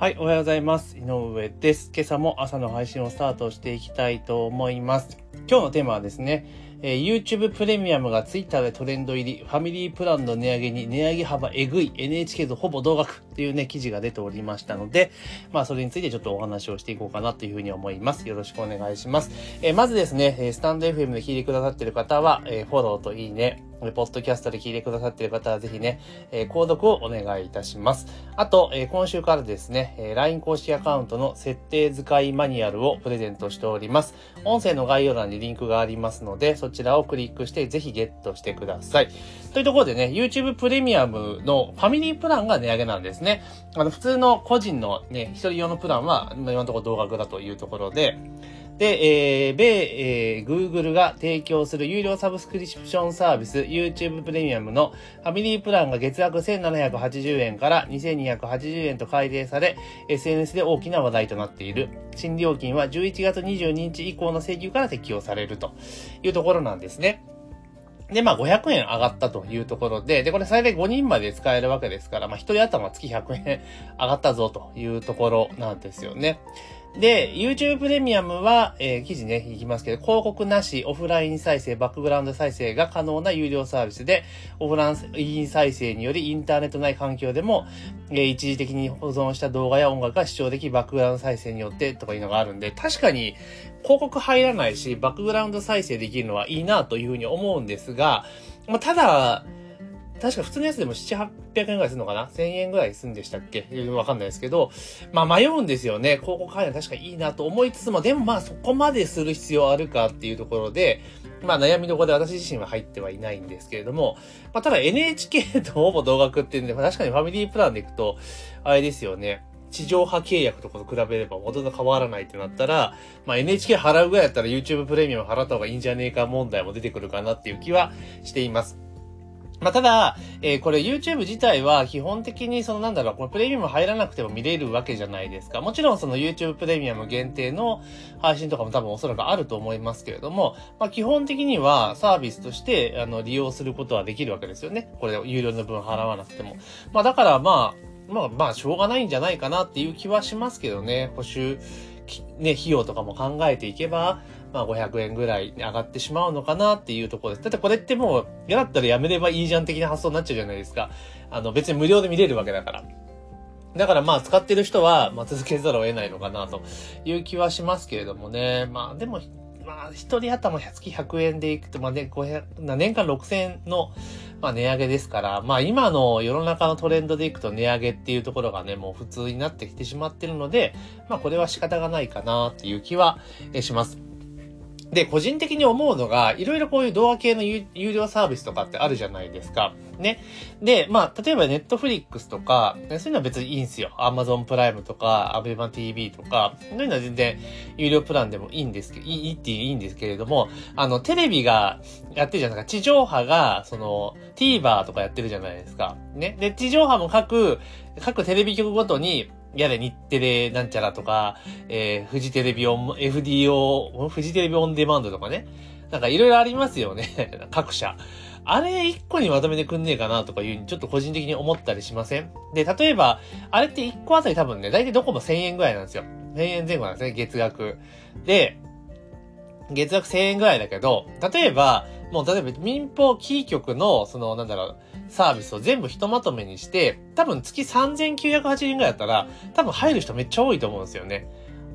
はい、おはようございます。井上です。今朝も朝の配信をスタートしていきたいと思います。今日のテーマはですね、えー YouTube プレミアムが Twitter でトレンド入り、ファミリープランの値上げに値上げ幅えぐい、NHK とほぼ同額っていうね、記事が出ておりましたので、まあそれについてちょっとお話をしていこうかなというふうに思います。よろしくお願いします。えーまずですね、スタンド FM で聞いてくださっている方は、えーフォローといいね、ポッドキャストで聞いてくださっている方はぜひね、えー購読をお願いいたします。あと、えー今週からですね、えー LINE 公式アカウントの設定使いマニュアルをプレゼントしております。音声の概要欄にリンクがありますので、そちらをクリックしてぜひゲットしてください。というところでね、YouTube プレミアムのファミリープランが値上げなんですね。あの、普通の個人のね、一人用のプランは、今のところ同額だというところで、で、えー、米、えー、Google が提供する有料サブスクリプションサービス YouTube プレミアムのファミリープランが月額1780円から2280円と改定され、SNS で大きな話題となっている。新料金は11月22日以降の請求から適用されるというところなんですね。で、まあ、500円上がったというところで、で、これ最大5人まで使えるわけですから、まあ、1人頭月100円上がったぞというところなんですよね。で、YouTube プレミアムは、えー記事ね、いきますけど、広告なし、オフライン再生、バックグラウンド再生が可能な有料サービスで、オフライン再生によりインターネット内環境でも、えー一時的に保存した動画や音楽が視聴でき、バックグラウンド再生によってとかいうのがあるんで、確かに広告入らないし、バックグラウンド再生できるのはいいなというふうに思うんですが、まあ、ただ、確か普通のやつでも7、800円ぐらいするのかな ?1000 円ぐらいするんでしたっけ？わかんないですけど、まあ迷うんですよね。広告入るの確かいいなと思いつつも、でもまあそこまでする必要あるかっていうところで、まあ悩みどころで私自身は入ってはいないんですけれども、まあただ NHK とほぼ同額っていうんで、まあ確かにファミリープランでいくと、あれですよね。地上波契約とかと比べればほとんど変わらないってなったら、まあ NHK 払うぐらいだったら YouTube プレミアム払った方がいいんじゃねえか問題も出てくるかなっていう気はしています。まあ、ただ、えーこれ YouTube 自体は基本的にそのなんだろう、これプレミアム入らなくても見れるわけじゃないですか。もちろんその YouTube プレミアム限定の配信とかも多分おそらくあると思いますけれども、まあ、基本的にはサービスとしてあの利用することはできるわけですよね。これ有料の分払わなくても。まあ、だからまあ、まあまあ、しょうがないんじゃないかなっていう気はしますけどね。補修、ね、費用とかも考えていけば、まあ500円ぐらい上がってしまうのかなっていうところです。だってこれってもう、嫌だったらやめればいいじゃん的な発想になっちゃうじゃないですか。あの、別に無料で見れるわけだから。だからまあ使ってる人は、まあ続けざるを得ないのかなという気はしますけれどもね。まあでも、まあ一人頭月100円でいくと、まあね、500、年間6000円の、まあ値上げですから、まあ今の世の中のトレンドでいくと値上げっていうところがね、もう普通になってきてしまってるので、まあこれは仕方がないかなっていう気はします。で、個人的に思うのが、いろいろこういう動画系の有有料サービスとかってあるじゃないですか。ね。で、まあ、例えばネットフリックスとか、そういうのは別にいいんですよ。Amazon プライムとか、ABEMA TV とか、そういうのは全然有料プランでもいいんですけど、いいいいっていいんですけれども、あの、テレビがやってるじゃないですか。地上波が、その、TVer とかやってるじゃないですか。ね。で、地上波も各、各テレビ局ごとに、やれ、日テレなんちゃらとか、えー、フジテレビオン、FDO、フジテレビオンデマンドとかね。なんかいろいろありますよね。各社。あれ一個にまとめてくんねえかなとかいううにちょっと個人的に思ったりしません？で、例えば、あれって一個あたり多分ね、大体どこも1000円ぐらいなんですよ。1000円前後なんですね、月額。で、月額1000円ぐらいだけど、例えば、もう例えば民放キー局の、その、なんだろう、サービスを全部ひとまとめにして、多分月3980円ぐらいだったら、多分入る人めっちゃ多いと思うんですよね。うん。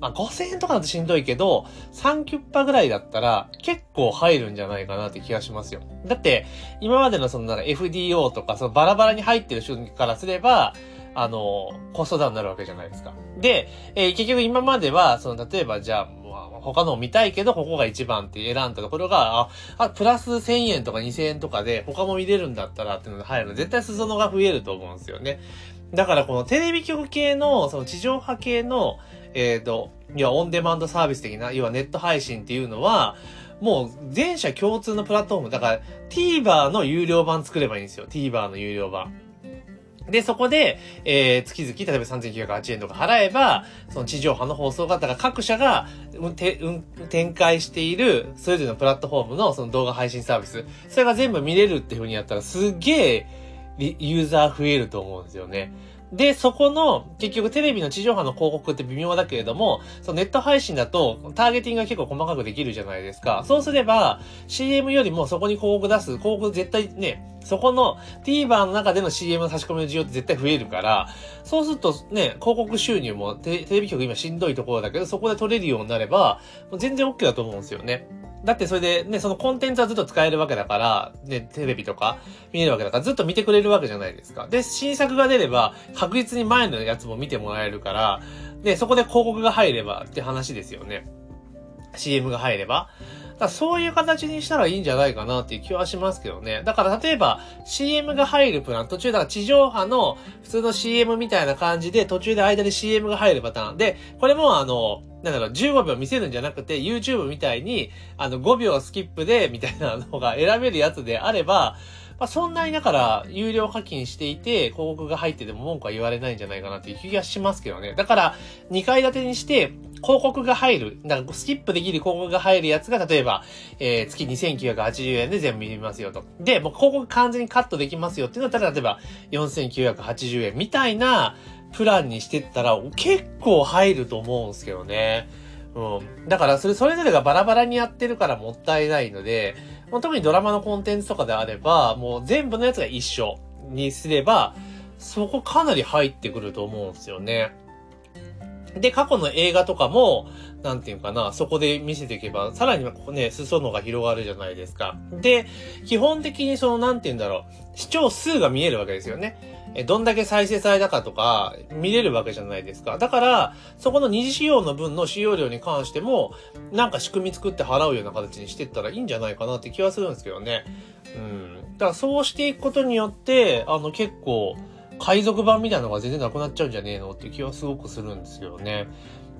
まあ、5000円とかだとしんどいけど、3キュッパぐらいだったら、結構入るんじゃないかなって気がしますよ。だって、今までのそのなんか FDO とか、そのバラバラに入ってる人からすれば、あの、コストダウンになるわけじゃないですか。で、えー結局今までは、その、例えばじゃ、あ他のを見たいけど、ここが一番って選んだところが、あ、あ、プラス1000円とか2000円とかで、他も見れるんだったらっていうので入るの、絶対裾野が増えると思うんですよね。だからこのテレビ局系の、その地上波系の、えっ、と、要はオンデマンドサービス的な、要はネット配信っていうのは、もう全社共通のプラットフォーム。だから TVer の有料版作ればいいんですよ。TVer の有料版。で、そこで、えー、月々、例えば3908円とか払えば、その地上波の放送方が各社が、うんてうん、展開している、それぞれのプラットフォームのその動画配信サービス、それが全部見れるっていう風にやったら、すげえ、ユーザー増えると思うんですよね。で、そこの、結局テレビの地上波の広告って微妙だけれども、そのネット配信だと、ターゲティングが結構細かくできるじゃないですか。そうすれば、CM よりもそこに広告出す、広告絶対ね、そこの TVer の中での CM の差し込みの需要って絶対増えるから、そうするとね、広告収入もテレビ局今しんどいところだけど、そこで取れるようになれば、もう全然 OK だと思うんですよね。だってそれでね、そのコンテンツはずっと使えるわけだから、ね、テレビとか見れるわけだから、ずっと見てくれるわけじゃないですか。で、新作が出れば、確実に前のやつも見てもらえるから、で、そこで広告が入ればって話ですよね。CM が入れば。だそういう形にしたらいいんじゃないかなっていう気はしますけどね。だから例えば CM が入るプラン、途中だから地上波の普通の CM みたいな感じで途中で間に CM が入るパターンで、これもあの、なんだろう、15秒見せるんじゃなくて、YouTube みたいに、あの、5秒スキップで、みたいなのが選べるやつであれば、まあ、そんなにだから、有料課金していて、広告が入ってても文句は言われないんじゃないかなっていう気がしますけどね。だから、2階建てにして、広告が入る。だか、スキップできる広告が入るやつが、例えば、えー、月2980円で全部見れますよと。で、もう広告完全にカットできますよっていうのだったら、例えば、4980円みたいなプランにしてったら、結構入ると思うんですけどね。うん。だから、それ、それぞれがバラバラにやってるからもったいないので、まあ特にドラマのコンテンツとかであれば、もう全部のやつが一緒にすれば、そこかなり入ってくると思うんですよね。で、過去の映画とかも、なんていうかな、そこで見せていけば、さらにここね、裾野が広がるじゃないですか。で、基本的にその、なんていうんだろう、視聴数が見えるわけですよね。え、どんだけ再生されたかとか、見れるわけじゃないですか。だから、そこの二次使用の分の使用量に関しても、なんか仕組み作って払うような形にしてったらいいんじゃないかなって気はするんですけどね。うん。だからそうしていくことによって、あの結構、海賊版みたいなのが全然なくなっちゃうんじゃねえのって気はすごくするんですよね。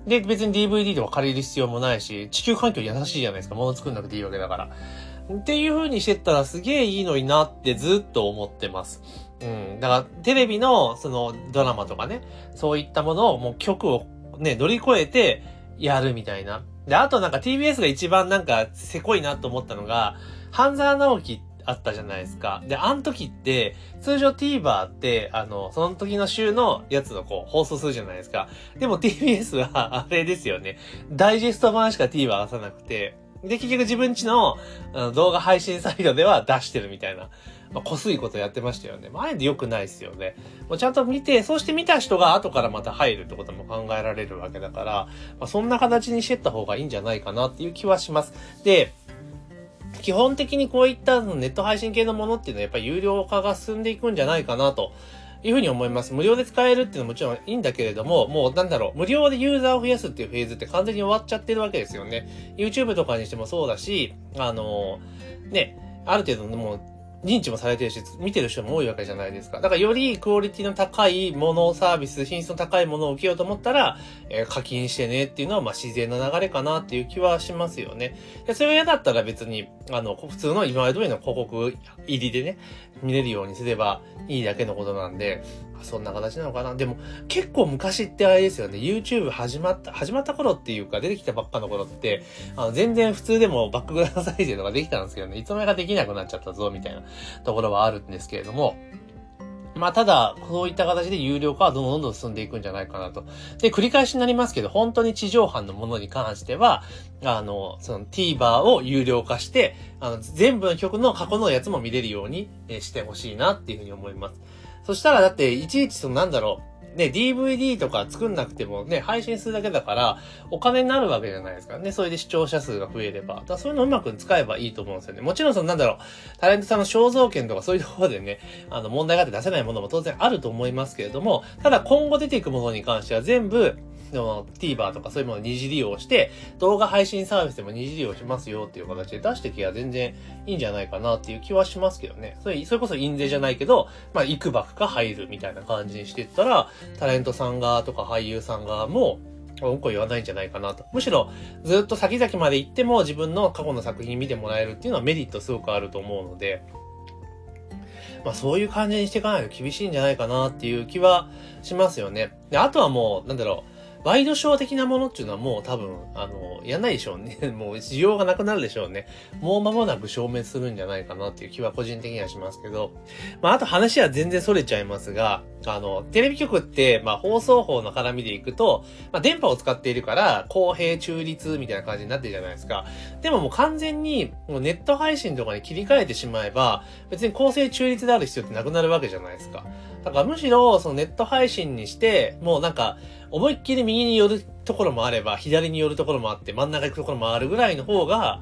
で、別に DVD とか借りる必要もないし、地球環境優しいじゃないですか。物作んなくていいわけだから。っていう風にしてったらすげえいいのになってずっと思ってます。うん。だから、テレビの、その、ドラマとかね、そういったものを、もう曲をね、乗り越えて、やるみたいな。で、あとなんか TBS が一番なんか、せこいなと思ったのが、半沢直樹あったじゃないですか。で、あの時って、通常 TVer って、あの、その時の週のやつをこう、放送するじゃないですか。でも TBS は、あれですよね。ダイジェスト版しか TVer 出さなくて、で、結局自分ちの動画配信サイトでは出してるみたいな。まあ、こすいことやってましたよね。前で良くないですよね。もうちゃんと見て、そして見た人が後からまた入るってことも考えられるわけだから、まあ、そんな形にしてった方がいいんじゃないかなっていう気はします。で、基本的にこういったネット配信系のものっていうのはやっぱり有料化が進んでいくんじゃないかなというふうに思います。無料で使えるっていうのはもちろんいいんだけれども、もうなんだろう、無料でユーザーを増やすっていうフェーズって完全に終わっちゃってるわけですよね。YouTube とかにしてもそうだし、あの、ね、ある程度のもう認知もされてるし、見てる人も多いわけじゃないですか。だからよりクオリティの高いもの、サービス、品質の高いものを受けようと思ったら、えー、課金してねっていうのは、まあ自然な流れかなっていう気はしますよね。で、それが嫌だったら別に、あの、普通の今まで通りの広告入りでね、見れるようにすればいいだけのことなんで、そんな形なのかな？でも、結構昔ってあれですよね。YouTube 始まった、始まった頃っていうか、出てきたばっかの頃って、あの、全然普通でもバックグラウンド再生とかできたんですけどね、いつの間にかできなくなっちゃったぞ、みたいなところはあるんですけれども、まあ、ただ、そういった形で有料化はどんどんどんどん進んでいくんじゃないかなと。で、繰り返しになりますけど、本当に地上波のものに関しては、あの、その TVer を有料化して、あの、全部の曲の過去のやつも見れるようにしてほしいなっていうふうに思います。そしたらだって、いちいちそのなんだろう、ね、DVD とか作んなくてもね、配信するだけだから、お金になるわけじゃないですかね。それで視聴者数が増えれば。だそういうのうまく使えばいいと思うんですよね。もちろんそのなんだろう、タレントさんの肖像権とかそういうところでね、あの問題があって出せないものも当然あると思いますけれども、ただ今後出ていくものに関しては全部、の TVer とかそういうものを二次利用して、動画配信サービスでも二次利用しますよっていう形で出してきゃ全然いいんじゃないかなっていう気はしますけどね。それ、それこそ印税じゃないけど、まあ、いくばくか入るみたいな感じにしてったら、タレントさん側とか俳優さん側も、うんこ言わないんじゃないかなと。むしろ、ずっと先々まで行っても自分の過去の作品見てもらえるっていうのはメリットすごくあると思うので、まあそういう感じにしていかないと厳しいんじゃないかなっていう気はしますよね。で、あとはもう、なんだろう、ワイドショー的なものっていうのはもう多分、あの、やんないでしょうね。もう需要がなくなるでしょうね。もう間もなく消滅するんじゃないかなっていう気は個人的にはしますけど。まあ、あと話は全然逸れちゃいますが、あの、テレビ局って、まあ、放送法の絡みでいくと、まあ、電波を使っているから、公平中立みたいな感じになってるじゃないですか。でももう完全に、もうネット配信とかに切り替えてしまえば、別に公正中立である必要ってなくなるわけじゃないですか。だからむしろ、そのネット配信にして、もうなんか、思いっきり右に寄るところもあれば、左に寄るところもあって、真ん中行くところもあるぐらいの方が、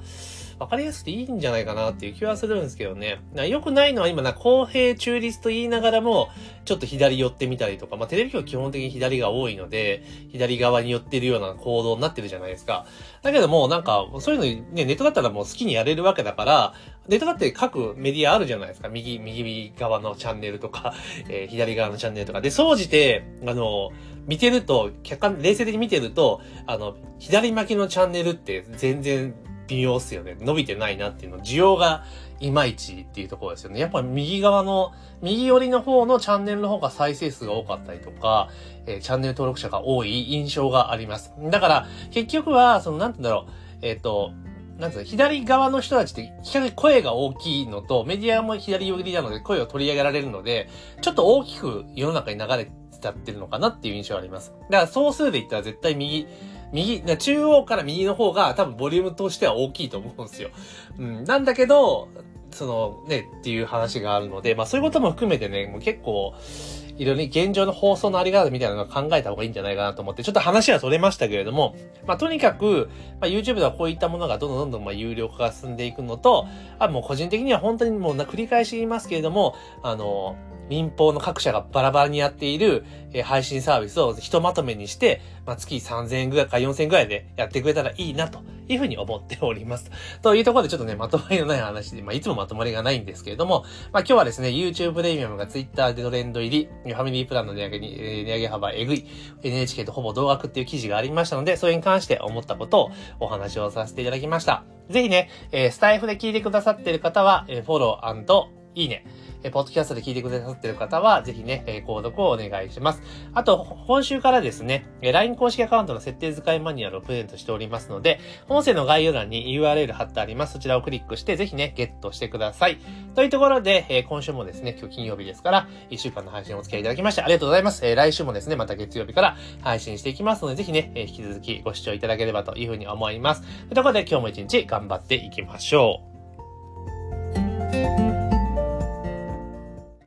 わかりやすくていいんじゃないかなっていう気はするんですけどね。良くないのは今な、公平中立と言いながらも、ちょっと左寄ってみたりとか、まあテレビ局基本的に左が多いので、左側に寄ってるような行動になってるじゃないですか。だけども、なんか、そういうのね、ネットだったらもう好きにやれるわけだから、ネットだって各メディアあるじゃないですか。右、右側のチャンネルとか、えー、左側のチャンネルとか。で、総じて、あの、見てると、客観、冷静的に見てると、あの、左巻きのチャンネルって全然微妙っすよね。伸びてないなっていうの。需要がいまいちっていうところですよね。やっぱ右側の、右寄りの方のチャンネルの方が再生数が多かったりとか、えー、チャンネル登録者が多い印象があります。だから、結局は、その、なんて言うんだろう、えっ、ー、と、なんつうの、左側の人たちって比較的声が大きいのと、メディアも左寄りなので声を取り上げられるので、ちょっと大きく世の中に流れちゃってるのかなっていう印象があります。だから総数で言ったら絶対右、右、中央から右の方が多分ボリュームとしては大きいと思うんですよ。うん。なんだけど、そのね、っていう話があるので、まあそういうことも含めてね、もう結構、いろいろ現状の放送のあり方みたいなのを考えた方がいいんじゃないかなと思って、ちょっと話はそれましたけれども、まあとにかく、まあ YouTube ではこういったものがどんどんどんどんまあ有料化が進んでいくのと、あ、もう個人的には本当にもう繰り返し言いますけれども、あの、民放の各社がバラバラにやっている、え配信サービスをひとまとめにして、まあ、月3000円ぐらいか4000円ぐらいでやってくれたらいいなというふうに思っております。というところでちょっとね、まとまりのない話で、まあ、いつもまとまりがないんですけれども、まあ、今日はですね、YouTube プレミアムが Twitter でトレンド入り、ファミリープランの値上げに、えー、値上げ幅えぐい、NHK とほぼ同額っていう記事がありましたので、それに関して思ったことをお話をさせていただきました。ぜひね、えー、スタイフで聞いてくださっている方は、えー、フォローいいね。えポッドキャストで聞いてくださってる方は、ぜひね、え購読をお願いします。あと、今週からですね、え LINE 公式アカウントの設定使いマニュアルをプレゼントしておりますので、音声の概要欄に URL 貼ってあります。そちらをクリックして、ぜひね、ゲットしてください。というところで、え今週もですね、今日金曜日ですから、1週間の配信をお付き合いいただきまして、ありがとうございます。え来週もですね、また月曜日から配信していきますので、ぜひね、え引き続きご視聴いただければというふうに思います。というところで、今日も一日頑張っていきましょう。